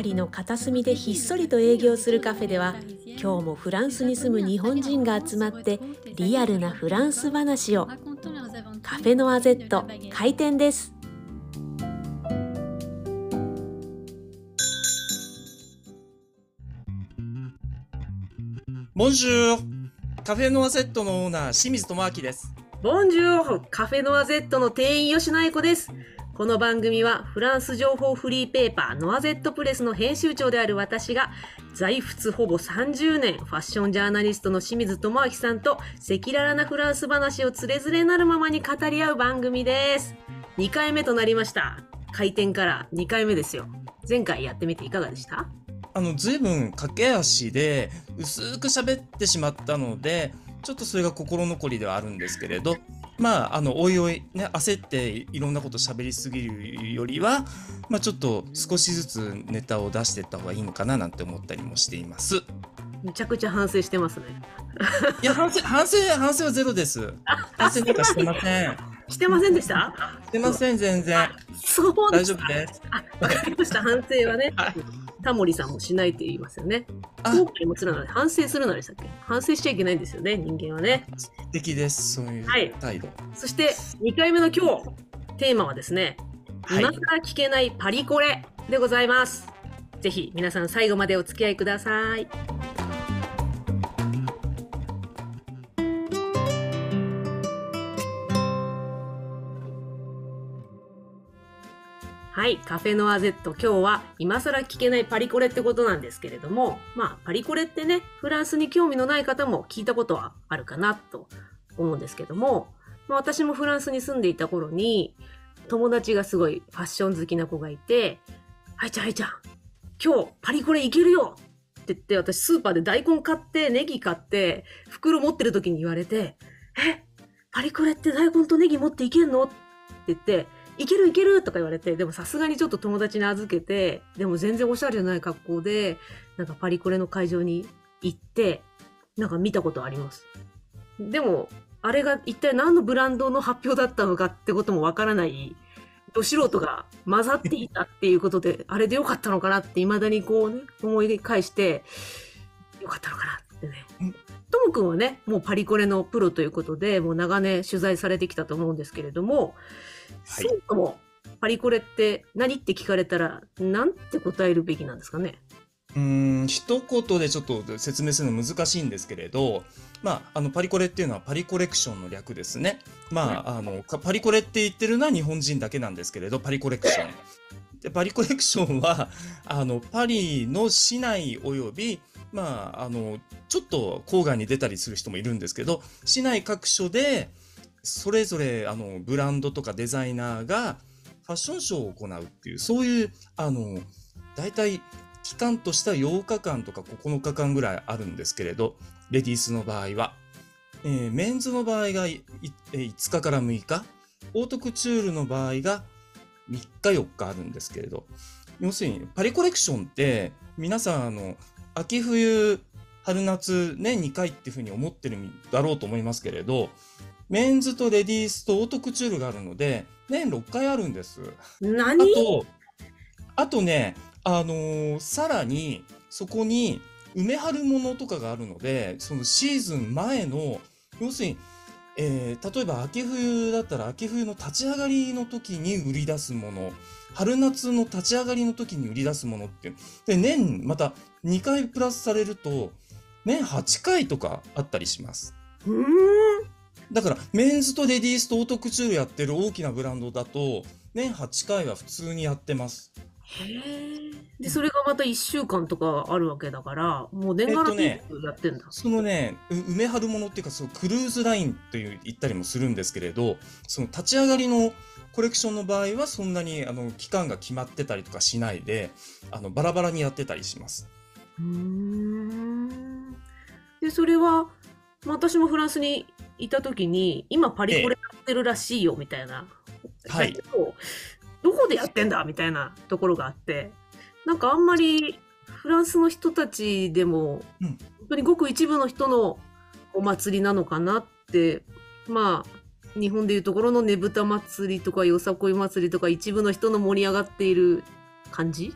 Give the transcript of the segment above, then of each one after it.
パリの片隅でひっそりと営業するカフェでは今日もフランスに住む日本人が集まってリアルなフランス話をカフェノアゼット開店です Bonjour! カフェノアゼットのオーナー、清水智明です。ボンジュールカフェノアゼットの店員吉野愛子です。この番組はフランス情報フリーペーパーノアゼットプレスの編集長である私が在仏ほぼ30年ファッションジャーナリストの清水智明さんと赤裸々なフランス話をつれづれなるままに語り合う番組です。2回目となりました。開店から2回目ですよ。前回やってみていかがでした？あの、ずいぶん駆け足で薄く喋ってしまったので、ちょっとそれが心残りではあるんですけれど、まあ、あの、おいおいね、焦っていろんなこと喋りすぎるよりは、まあちょっと少しずつネタを出していった方がいいのかななんて思ったりもしています。いめちゃくちゃ反省してますね。や、反省、反省、反省はゼロです。反省なんかしてません。してませんでした？してません、全然。そうで大丈夫です。あ、わかりました。反省はねはい。タモリさんもしないって言いますよね。あ後悔もするなら反省するならでしたっけ？反省しちゃいけないんですよね、人間はね。素敵です、そういうはい態度。そして、2回目の今日、テーマはですね、はい今更聞けないパリコレでございます。ぜひ皆さん最後までお付き合いください。はい、カフェノアゼット、今日は今更聞けないパリコレってことなんですけれども、まあ、パリコレってね、フランスに興味のない方も聞いたことはあるかなと思うんですけども、まあ、私もフランスに住んでいた頃に、友達がすごいファッション好きな子がいて、はいちゃんはいちゃん、今日パリコレ行けるよって言って、私スーパーで大根買って、ネギ買って、袋持ってる時に言われて、えパリコレって大根とネギ持っていけんの？って言って、いけるいけるとか言われて、でもさすがにちょっと友達に預けて、でも全然おしゃれじゃない格好で、なんかパリコレの会場に行って、なんか見たことあります。でも、あれが一体何のブランドの発表だったのかってこともわからない、ど素人が混ざっていたっていうことで、あれでよかったのかなって未だにこうね、思い返して、よかったのかなってねうん。ともくんはね、もうパリコレのプロということで、もう長年取材されてきたと思うんですけれども、はいそもそもパリコレって何って聞かれたら、なんて答えるべきなんですかね？うーん一言でちょっと説明するの難しいんですけれど、まあ、あのパリコレっていうのはパリコレクションの略ですね。まあ、あのかパリコレって言ってるのは日本人だけなんですけれどパリコレクション。でパリコレクションは あのパリの市内およびまあ、あのちょっと郊外に出たりする人もいるんですけど市内各所でそれぞれあのブランドとかデザイナーがファッションショーを行うっていうそういうあの大体期間としては8日間とか9日間ぐらいあるんですけれど、レディースの場合は。えーメンズの場合が5日から6日、オートクチュールの場合が3日4日あるんですけれど、要するにパリコレクションって皆さんあの秋冬春夏年2回っていうふうに思ってるんだろうと思いますけれど、メンズとレディースとオートクチュールがあるので、年6回あるんです。あ何と、あとね、あのーさらに、そこに、梅春物とかがあるので、そのシーズン前の、要するに、えー例えば秋冬だったら秋冬の立ち上がりの時に売り出すもの、春夏の立ち上がりの時に売り出すものって。で、年、また2回プラスされると、年8回とかあったりします。うーん。だから、メンズとレディースとオートクチュールやってる大きなブランドだと、年8回は普通にやってます。へえ。で、それがまた1週間とかあるわけだから、もう年がら年中やってんだ。そのね、う梅春物っていうか、そうクルーズラインという言ったりもするんですけれど、その立ち上がりのコレクションの場合は、そんなにあの期間が決まってたりとかしないで、あのバラバラにやってたりします。うーん。で、それは、まあ私もフランスにいた時に、今パリコレやってるらしいよ、みたいな。はいどどこでやってんだみたいなところがあって、なんかあんまりフランスの人たちでも、うん。本当にごく一部の人のお祭りなのかなって、まあ、日本でいうところのねぶた祭りとかよさこい祭りとか一部の人の盛り上がっている感じ？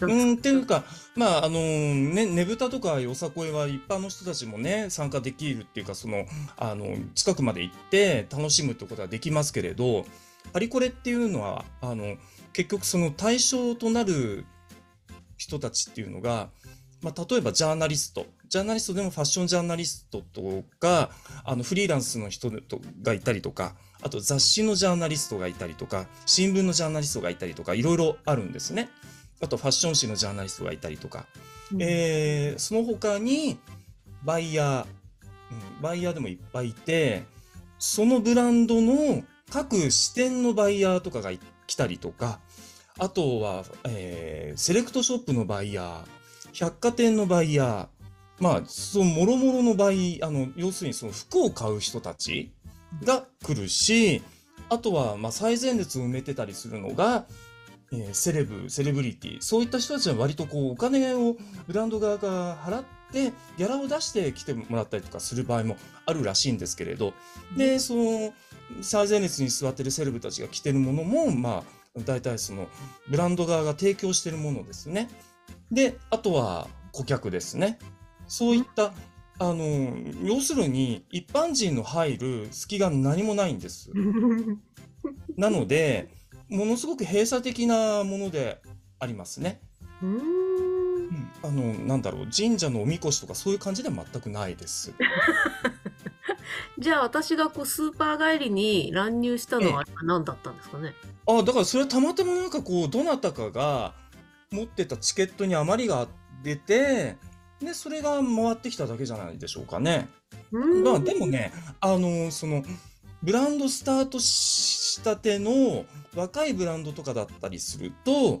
うん、っていうか、まあ、あのね、ねぶたとかよさこいは一般の人たちもね、参加できるっていうか、その、あの、近くまで行って楽しむってことはできますけれど、パリコレっていうのは、あの、結局その対象となる人たちっていうのが、まあ、例えばジャーナリスト、ジャーナリストでもファッションジャーナリストとか、あの、フリーランスの人とがいたりとか、あと雑誌のジャーナリストがいたりとか、新聞のジャーナリストがいたりとか、いろいろあるんですね。あとファッション誌のジャーナリストがいたりとか、うん。えーその他にバイヤー、うん、バイヤーでもいっぱいいて、そのブランドの各支店のバイヤーとかが来たりとか、あとは、えーセレクトショップのバイヤー、百貨店のバイヤー、まあ、そのもろもろのバイ、あの、要するにその服を買う人たちが来るし、あとは、まあ、最前列を埋めてたりするのが、えーセレブ、セレブリティ、そういった人たちは割とこう、お金をブランド側が払って、ギャラを出して来てもらったりとかする場合もあるらしいんですけれど、で、その、最前列に座ってるセレブたちが着てるものも、まあ、大体その、ブランド側が提供してるものですね。で、あとは顧客ですね。そういった、あの、要するに、一般人の入る隙が何もないんです。なので、ものすごく閉鎖的なものでありますね。あの、なんだろう、神社のおみこしとかそういう感じでは全くないです。じゃあ私がこうスーパー帰りに乱入したのは何だったんですかね？あ、だからそれはたまたまなんかこう、どなたかが持ってたチケットに余りが出て、で、それが回ってきただけじゃないでしょうかね。まあでもね、あの、その、ブランドスタートしたての若いブランドとかだったりすると、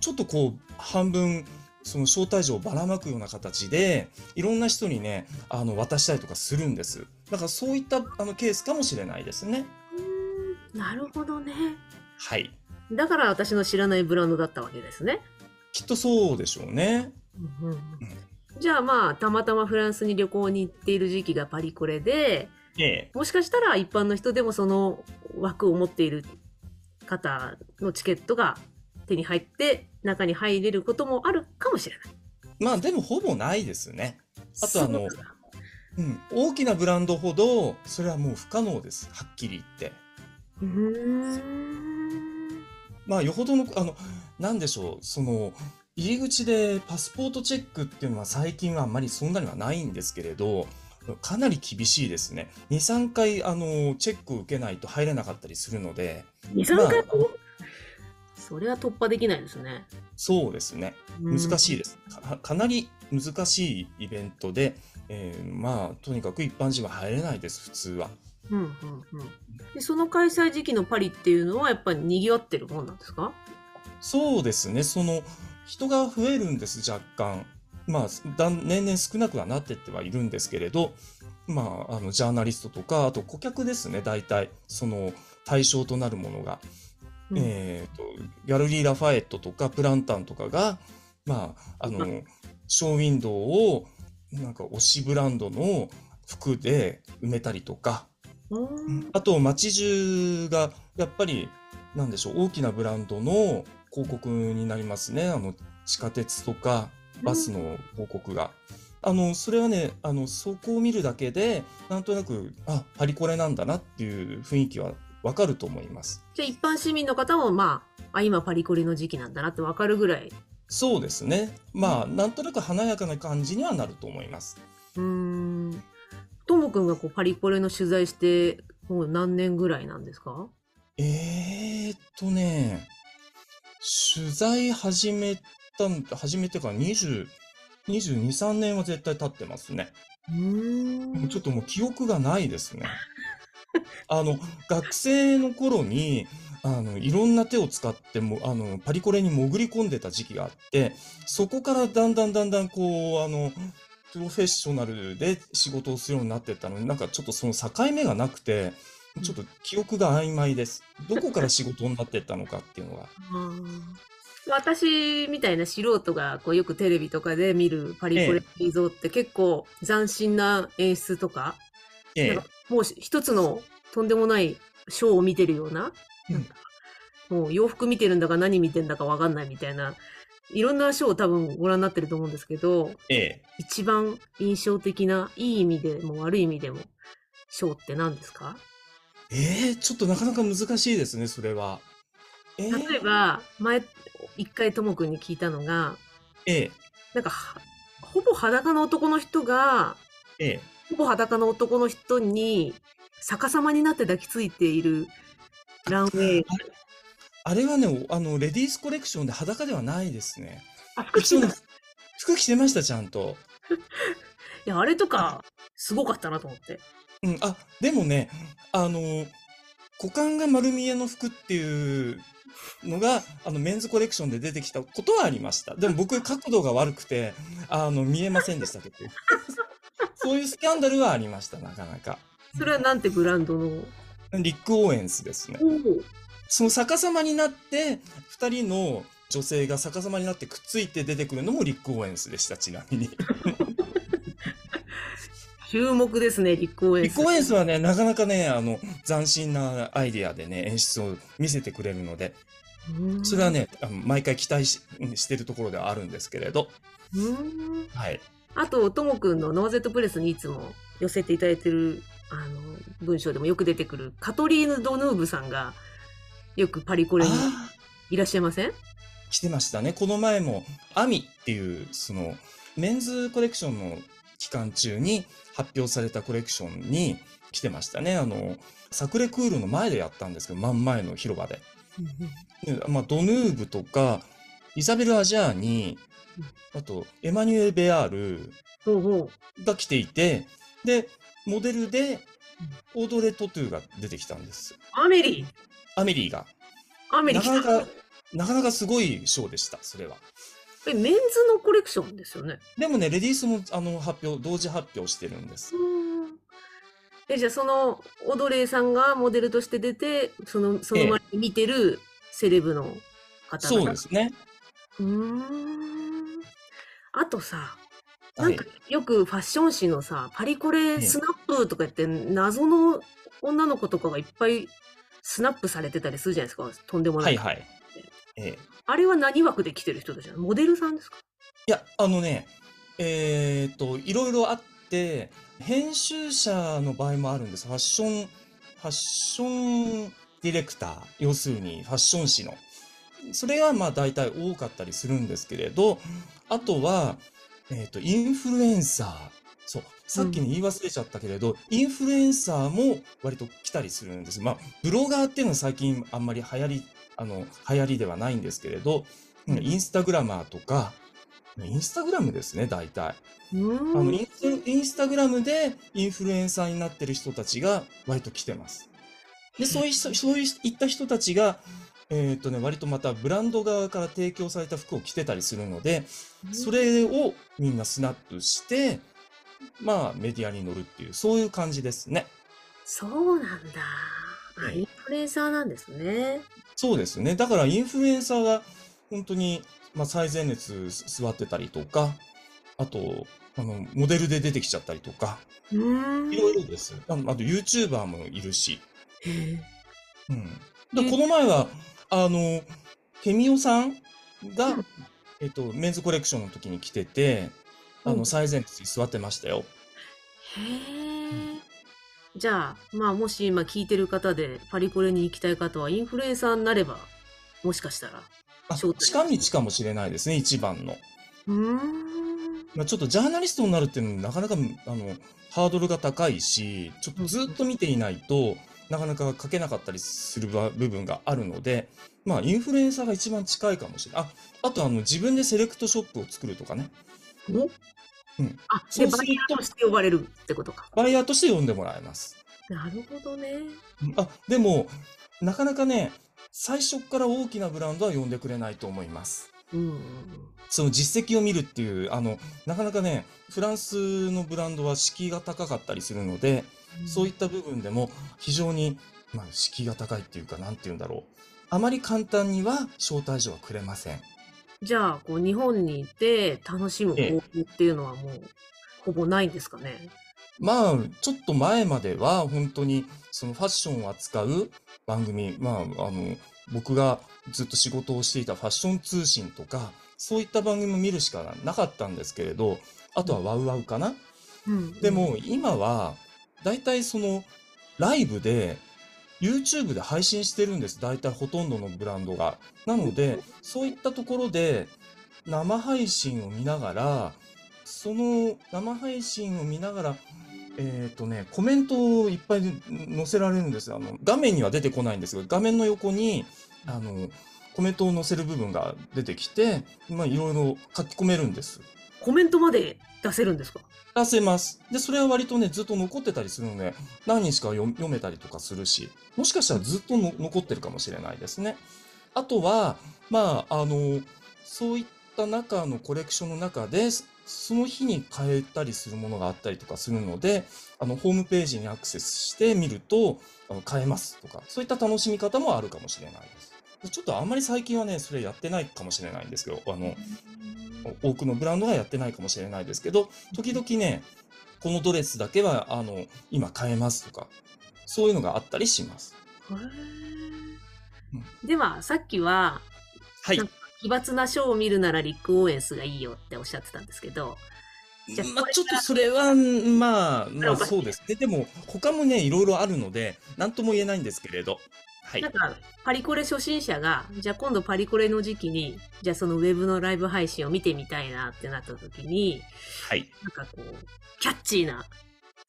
ちょっとこう、半分、その招待状をばらまくような形で、いろんな人にね、あの、渡したりとかするんです。だからそういったあのケースかもしれないですね。うーんなるほどね。はい。だから私の知らないブランドだったわけですね。きっとそうでしょうね。うんうんじゃあまあたまたまフランスに旅行に行っている時期がパリコレでええ。もしかしたら一般の人でもその枠を持っている方のチケットが手に入って中に入れることもあるかもしれない。まあでもほぼないですね。あとあのそうなん。大きなブランドほど、それはもう不可能です。はっきり言って。うーんまあ、よほどの、あの、なんでしょう、その、入り口でパスポートチェックっていうのは最近はあんまりそんなにはないんですけれど、かなり厳しいですね。2、3回、あの、チェックを受けないと入れなかったりするので、2、3回まあそれは突破できないですね。そうですね。難しいい。です。かかなり難しいイベントで、えーまあ、とにかく一般人は入れないです、普通は。うんうんうんでその開催時期のパリっていうのはやっぱり賑わってるもんなんですか？そうですね。その、人が増えるんです、若干。まあ、年々少なくはなってってはいるんですけれど、まあ、あの、ジャーナリストとか、あと顧客ですね、大体。その、対象となるものが。うん。えっと、ギャルリー・ラファエットとか、プランタンとかが、まあ、あうの、ショーウィンドウを、なんか推しブランドの服で埋めたりとか、うん。あと街中がやっぱりなんでしょう大きなブランドの広告になりますね。あの地下鉄とかバスの広告が。あのそれはねあのそこを見るだけでなんとなくあパリコレなんだなっていう雰囲気はわかると思います。じゃあ一般市民の方もまああ今パリコレの時期なんだなってわかるぐらいそうですね。まあなんとなく華やかな感じにはなると思います。うーんともくんがこうパリコレの取材してもう何年ぐらいなんですか？えーっとね、取材始めたん、始めてから20、22、3年は絶対経ってますね。うーもうんちょっともう記憶がないですね。あの、学生の頃に、あの、いろんな手を使っても、あの、パリコレに潜り込んでた時期があって、そこからだんだんだんだんこう、あの、プロフェッショナルで仕事をするようになってったのに、なんかちょっとその境目がなくて、ちょっと記憶が曖昧です。どこから仕事になってったのかっていうのが。私みたいな素人がこうよくテレビとかで見るパリコレ映像って結構斬新な演出とか、ええもう一つのとんでもないショーを見てるような、うんもう洋服見てるんだか何見てんだかわかんないみたいないろんなショーを多分ご覧になってると思うんですけど、ええ。一番印象的ないい意味でも悪い意味でも、ショーって何ですか？ええ、ちょっとなかなか難しいですね、それは。ええ、例えば、前、一回ともくんに聞いたのが、ええ、なんかは、ほぼ裸の男の人が、ええ。ほぼ裸の男の人に逆さまになって抱きついているランウェイ。あれはね、あの、レディースコレクションで裸ではないですね。あ、服着て服着てました、ちゃんと。や、あれとか、すごかったなと思って。うん、あ、でもね、あの、股間が丸見えの服っていうのが、あの、メンズコレクションで出てきたことはありました。でも僕、角度が悪くて、あの、見えませんでしたけど。そういうスキャンダルはありました、なかなか。それはなんてブランドの？リック・オーエンスですね。その逆さまになって、二人の女性が逆さまになってくっついて出てくるのもリック・オーエンスでした、ちなみに。注目ですね、リックオーエンス。リック・オーエンスはね、なかなかね、あの、斬新なアイディアでね、演出を見せてくれるので、うんそれは。ね、毎回期待ししてるところではあるんですけれど、うんはい。あと、ともくんのノーゼットプレスにいつも寄せていただいてる、あの、文章でもよく出てくる、カトリーヌ・ドヌーブさんが、よくパリコレにあいらっしゃいません？ー来てましたね。この前も、アミっていう、その、メンズコレクションの期間中に発表されたコレクションに来てましたね。あの、サクレクールの前でやったんですけど、真ん前の広場で。でまあ、ドヌーブとか、イザベル・アジャーニあと、エマニュエル・ベアールが来ていて、で、モデルで、オードレ・トトゥが出てきたんです。う。アメリアメリーが。アメリ来たなかなか、なかなかすごいショーでした、それは。え、メンズのコレクションですよね。でもね、レディースもあの発表、同時発表してるんです。え、じゃあその、オドレーさんがモデルとして出て、その、その前に見てるセレブの方々。そうですね。うーん。あとさ、はいなんか。よくファッション誌のさ、パリコええレスナップとか言って、謎の女の子とかがいっぱいスナップされてたりするじゃないですか。とんでもな。はいいはい。ええあれは何枠で来てる人たちなの？モデルさんですか？いや、あのね、えーっと、いろいろあって、編集者の場合もあるんです。ファッション、ファッションディレクター、要するにファッション誌の。それがまあ大体多かったりするんですけれど、あとは、えーっと、インフルエンサー。そう。さっきに言い忘れちゃったけれど、インフルエンサーも割と来たりするんです。まあ、ブロガーっていうのは最近あんまり流行り、あの、流行りではないんですけれど、うんインスタグラマーとか、インスタグラムですね、大体。うーあの、んインスタグラムでインフルエンサーになってる人たちが割と来てます。で、そういそういった人たちが、えーっとね、割とまたブランド側から提供された服を着てたりするので、それをみんなスナップして、まあメディアに乗るっていう、そういう感じですね。そうなんだ。インフルエンサーなんですね。そうですね。だからインフルエンサーが本当に、まあ、最前列座ってたりとか、あと、あの、モデルで出てきちゃったりとか。いろいろです。あと YouTuber もいるし。うん。でこの前は、あの、ケミオさんが、うんえっと、メンズコレクションの時に来てて、あの、うん最前列に座ってましたよ。へえ。じゃあ、まあ、もし今聞いてる方でパリコレに行きたい方はインフルエンサーになれば、もしかしたら。あ近道かもしれないですね、一番の。うーん。まあ、ちょっとジャーナリストになるっていうのもなかなかあのハードルが高いし、ちょっとずっと見ていないと、なかなか書けなかったりするば部分があるので、まあ、インフルエンサーが一番近いかもしれない。あ、あとあの自分でセレクトショップを作るとかね。お？うんあ、で、そうバイヤーとして呼ばれるってことか。バイヤーとして呼んでもらえます。なるほどね。あ、でも、なかなかね、最初から大きなブランドは呼んでくれないと思います。うん。その実績を見るっていう、あの、なかなかね、フランスのブランドは敷居が高かったりするので、そういった部分でも非常に、まあ、敷居が高いっていうか、なんて言うんだろう。あまり簡単には招待状はくれません。じゃあ、こう、日本にいて楽しむ方法っていうのはもう、ほぼないんですかね？まあ、ちょっと前までは本当にそのファッションを扱う番組、まあ、あの、僕がずっと仕事をしていたファッション通信とか、そういった番組も見るしかなかったんですけれど、あとはワウワウかな。うんでも今は、だいたいその、ライブで、YouTube で配信してるんです。大体ほとんどのブランドが。なので、そういったところで、生配信を見ながら、その生配信を見ながら、えっとね、コメントをいっぱい載せられるんですよ。あの、画面には出てこないんですが、画面の横に、あの、コメントを載せる部分が出てきて、まあ、いろいろ書き込めるんです。コメントまで出せるんですか？出せます。で、それは割とね、ずっと残ってたりするので、何日か読読めたりとかするし、もしかしたらずっとの残ってるかもしれないですね。あとは、まあ、あの、そういった中のコレクションの中で、そその日に変えたりするものがあったりとかするので、あの、ホームページにアクセスしてみると、あの変えますとか、そういった楽しみ方もあるかもしれないです。ちょっとあんまり最近はね、それやってないかもしれないんですけど、あの、多くのブランドがやってないかもしれないですけど、時々ね、このドレスだけは、あの、今買えますとか、そういうのがあったりします。では、さっきは、はい奇抜なショーを見るならリック・オーエンスがいいよっておっしゃってたんですけど、じゃあまあ、ちょっとそれは、まあ、まあ、そうですね。でも、他もね、いろいろあるので、なんとも言えないんですけれど。はいなん。か、パリコレ初心者が、じゃあ今度パリコレの時期に、じゃあそのウェブのライブ配信を見てみたいなってなった時に、はい。なんかこう、キャッチーな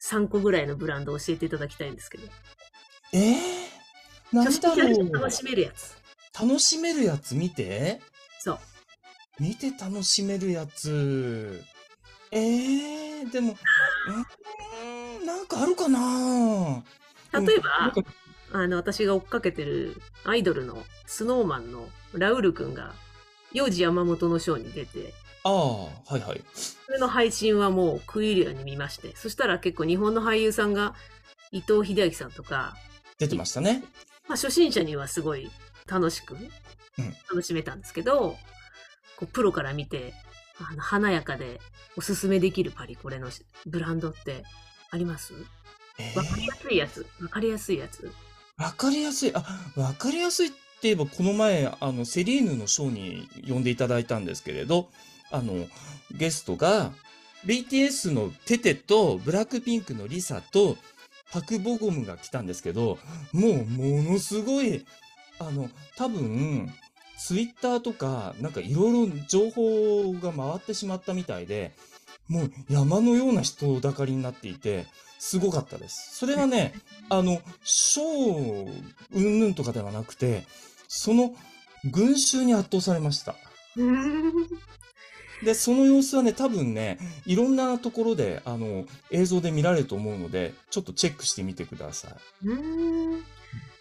3個ぐらいのブランドを教えていただきたいんですけど、えー、なだろう。楽しめるやつ。楽しめるやつ見て？そう。見て楽しめるやつ。えー、でも、えー、なんかあるかな例えば、あの、私が追っかけてるアイドルのスノーマンのラウールくんが、幼児山本のショーに出て、ああ、はいはい。それの配信はもう食い入るように見まして、そしたら結構日本の俳優さんが伊藤英明さんとか、出てましたね。まあ初心者にはすごい楽しく楽しめたんですけど、こうプロから見て、あの華やかでおすすめできるパリコレのブランドってあります？えわかりやすいやつ。わかりやすいやつ。わかりやすい。あ、わかりやすいって言えば、この前、あの、セリーヌのショーに呼んでいただいたんですけれど、あの、ゲストが、BTS のテテと、ブラックピンクのリサと、パクボゴムが来たんですけど、もう、ものすごい、あの、多分、ツイッターとか、なんかいろいろ情報が回ってしまったみたいで、もう山のような人だかりになっていて、すごかったです。それはね、あの、ショー、うんぬんとかではなくて、その群衆に圧倒されました。で、その様子はね、多分ね、いろんなところで、あの、映像で見られると思うので、ちょっとチェックしてみてください。うーん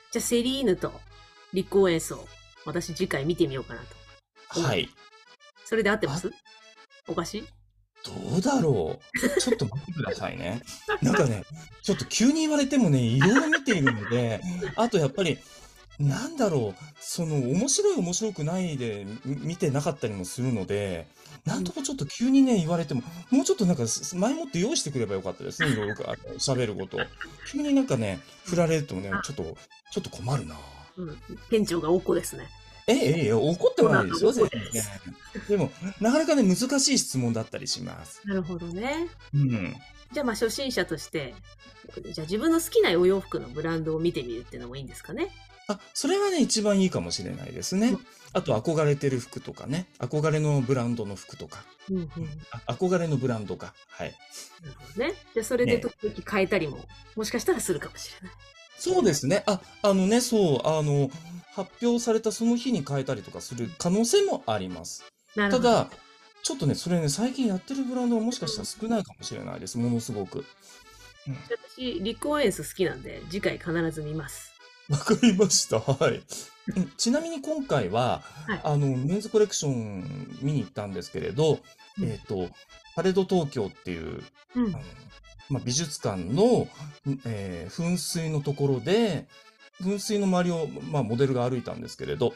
じゃあセリーヌと立候演奏、私次回見てみようかなと。はい。それで合ってます？おかしいどうだろう？ちょっと待ってくださいね。なんかね、ちょっと急に言われてもね、いろいろ見ているので、あとやっぱり、なんだろう、その、面白い面白くないでみ見てなかったりもするので、なんともちょっと急にね、言われても、もうちょっとなんか、す前もって用意してくればよかったですね、いろいろあの喋ること。急になんかね、振られるとね、ちょっと、ちょっと困るな。うん。店長がおこですね。ええ、ええ、怒ってもないですよ、そう全然です。でも、なかなかね、難しい質問だったりします。なるほどね。うん。じゃあまあ初心者として、じゃあ自分の好きなお洋服のブランドを見てみるっていうのもいいんですかね？あ、それはね、一番いいかもしれないですねうん。あと、憧れてる服とかね。憧れのブランドの服とか。うんうん。あ憧れのブランドか。はい。なるほどね。じゃあそれでね時々変えたりも、もしかしたらするかもしれない。そうですね。あ、あのね、そう、あの、発表されたその日に変えたりとかする可能性もあります。なるほど。ただ、ちょっとね、それね、最近やってるブランドはもしかしたら少ないかもしれないです。ものすごく。私、リコーエンス好きなんで、次回必ず見ます。わかりました。はい。うんちなみに今回は、はいあの、メンズコレクション見に行ったんですけれど、うんえっ、と、パレード東京っていう、うんあの。まあ、美術館の、えー噴水のところで、噴水の周りを、まあ、モデルが歩いたんですけれど、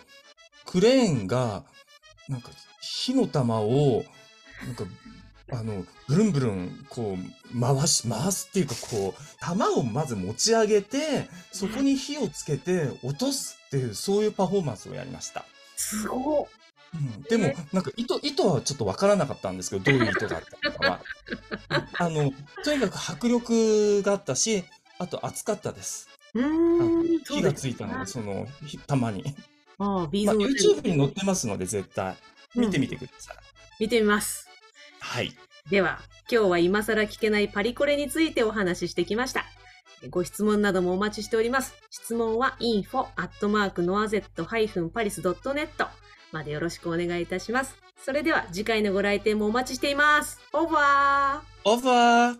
クレーンが、なんか、火の玉を、なんか、あの、ブルンブルン、こう、回し、回すっていうか、こう、玉をまず持ち上げて、そこに火をつけて落とすっていう、そういうパフォーマンスをやりました。すごうん、でも、なんか意図、意図はちょっとわからなかったんですけど、どういう意図があったのかは。あの、とにかく迫力があったし、あと熱かったです。うーん。火がついたので、その、ひ玉に。ああ、ビーまあ、ズの線 YouTube に載ってますので、絶対。見てみてください。見てみます。はい。では、今日は今更聞けないパリコレについてお話ししてきました。ご質問などもお待ちしております。質問は info.noazet-paris.net までよろしくお願いいたします。それでは次回のご来店もお待ちしています。オーバーオーバー